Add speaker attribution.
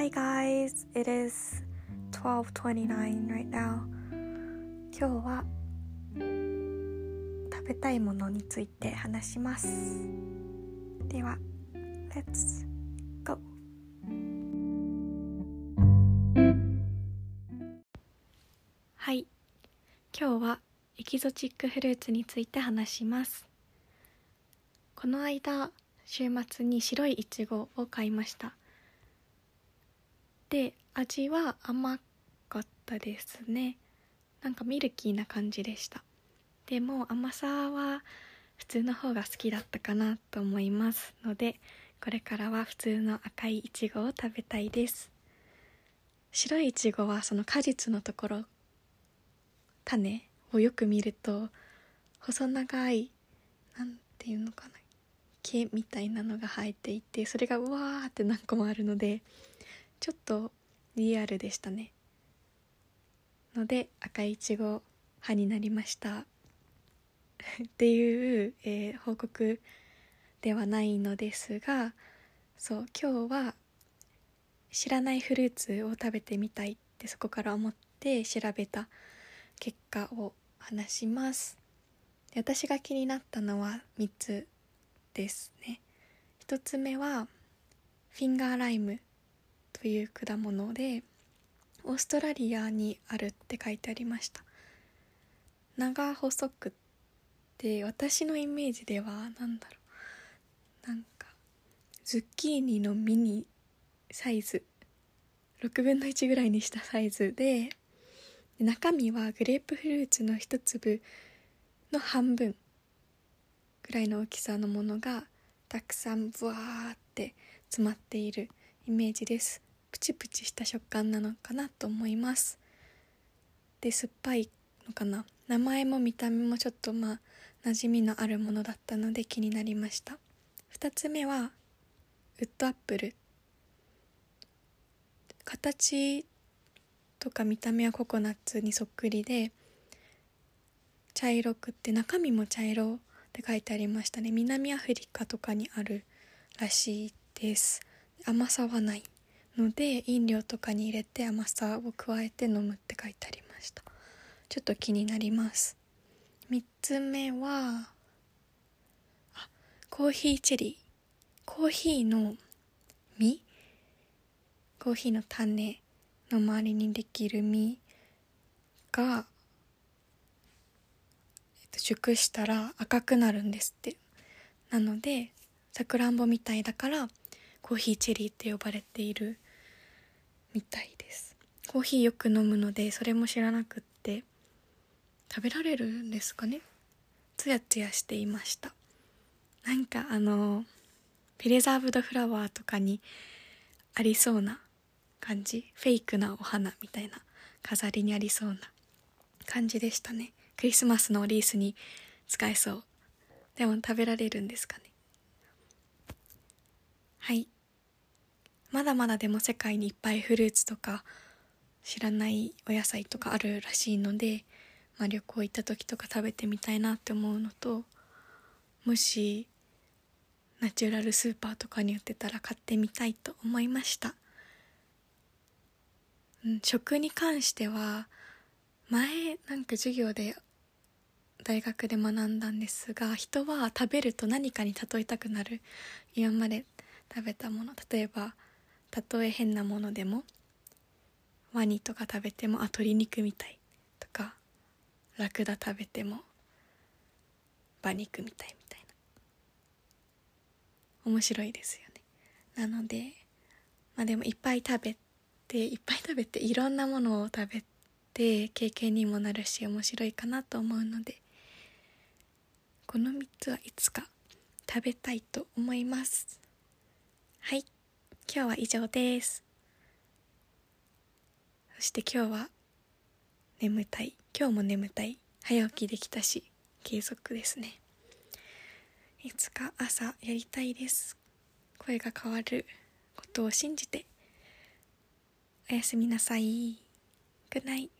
Speaker 1: Hi guys, it is 12:29 right now. 今日は食べたいものについて話します。では、Let's go! はい、今日はエキゾチックフルーツについて話します。この間、週末に白いいちごを買いました。で味は甘かったですね。なんかミルキーな感じでした。でも甘さは普通の方が好きだったかなと思いますのでこれからは普通の赤いいちごを食べたいです。白いいちごはその果実のところ種をよく見ると細長いなんていうのかな毛みたいなのが生えていてそれがうわーって何個もあるのでちょっとリアルでしたね。ので赤いちご派になりました。っていう、えー、報告ではないのですがそう今日は知らないフルーツを食べてみたいってそこから思って調べた結果を話します。で私が気になったのは3つですね。1つ目はフィンガーライム。という果物でオーストラリアにあるって書いてありました。長細くって私のイメージでは何だろう。なんかズッキーニのミニサイズ。6分の1ぐらいにしたサイズで中身はグレープフルーツの一粒の半分ぐらいの大きさのものがたくさんブワーって詰まっているイメージです。プチプチした食感なのかなと思います。で酸っぱいのかな。名前も見た目もちょっとまあ馴染みのあるものだったので気になりました。2つ目はウッドアップル。形とか見た目はココナッツにそっくりで茶色くって中身も茶色って書いてありましたね。南アフリカとかにあるらしいです。甘さはないので飲料とかに入れて甘さを加えて飲むって書いてありました。ちょっと気になります。3つ目はあコーヒーチェリー。コーヒーの実。コーヒーの種の周りにできる実が、えっと、熟したら赤くなるんですって。なのでさくらんぼみたいだからコーヒーチェリーって呼ばれているみたいです。コーヒーよく飲むのでそれも知らなくって食べられるんですかね？ツヤツヤしていました。なんかあのプレザーブドフラワーとかにありそうな感じ？フェイクなお花みたいな飾りにありそうな感じでしたね。クリスマスのリースに使えそう。でも食べられるんですかね？はい。まだまだでも世界にいっぱいフルーツとか知らないお野菜とかあるらしいので、まあ、旅行行った時とか食べてみたいなって思うのともしナチュラルスーパーとかに売ってたら買ってみたいと思いました、うん、食に関しては前なんか授業で大学で学んだんですが人は食べると何かに例えたくなる。今まで食べたもの例えばたとえ変なものでもワニとか食べてもあ鶏肉みたい。とかラクダ食べても馬肉みたいみたいな。面白いですよね。なのでまあでもいっぱい食べていっぱい食べていろんなものを食べて経験にもなるし面白いかなと思うのでこの3つはいつか食べたいと思います。はい。今日は以上です。そして今日は眠たい。今日も眠たい。早起きできたし継続ですね。いつか朝やりたいです。声が変わることを信じて。おやすみなさい。Good night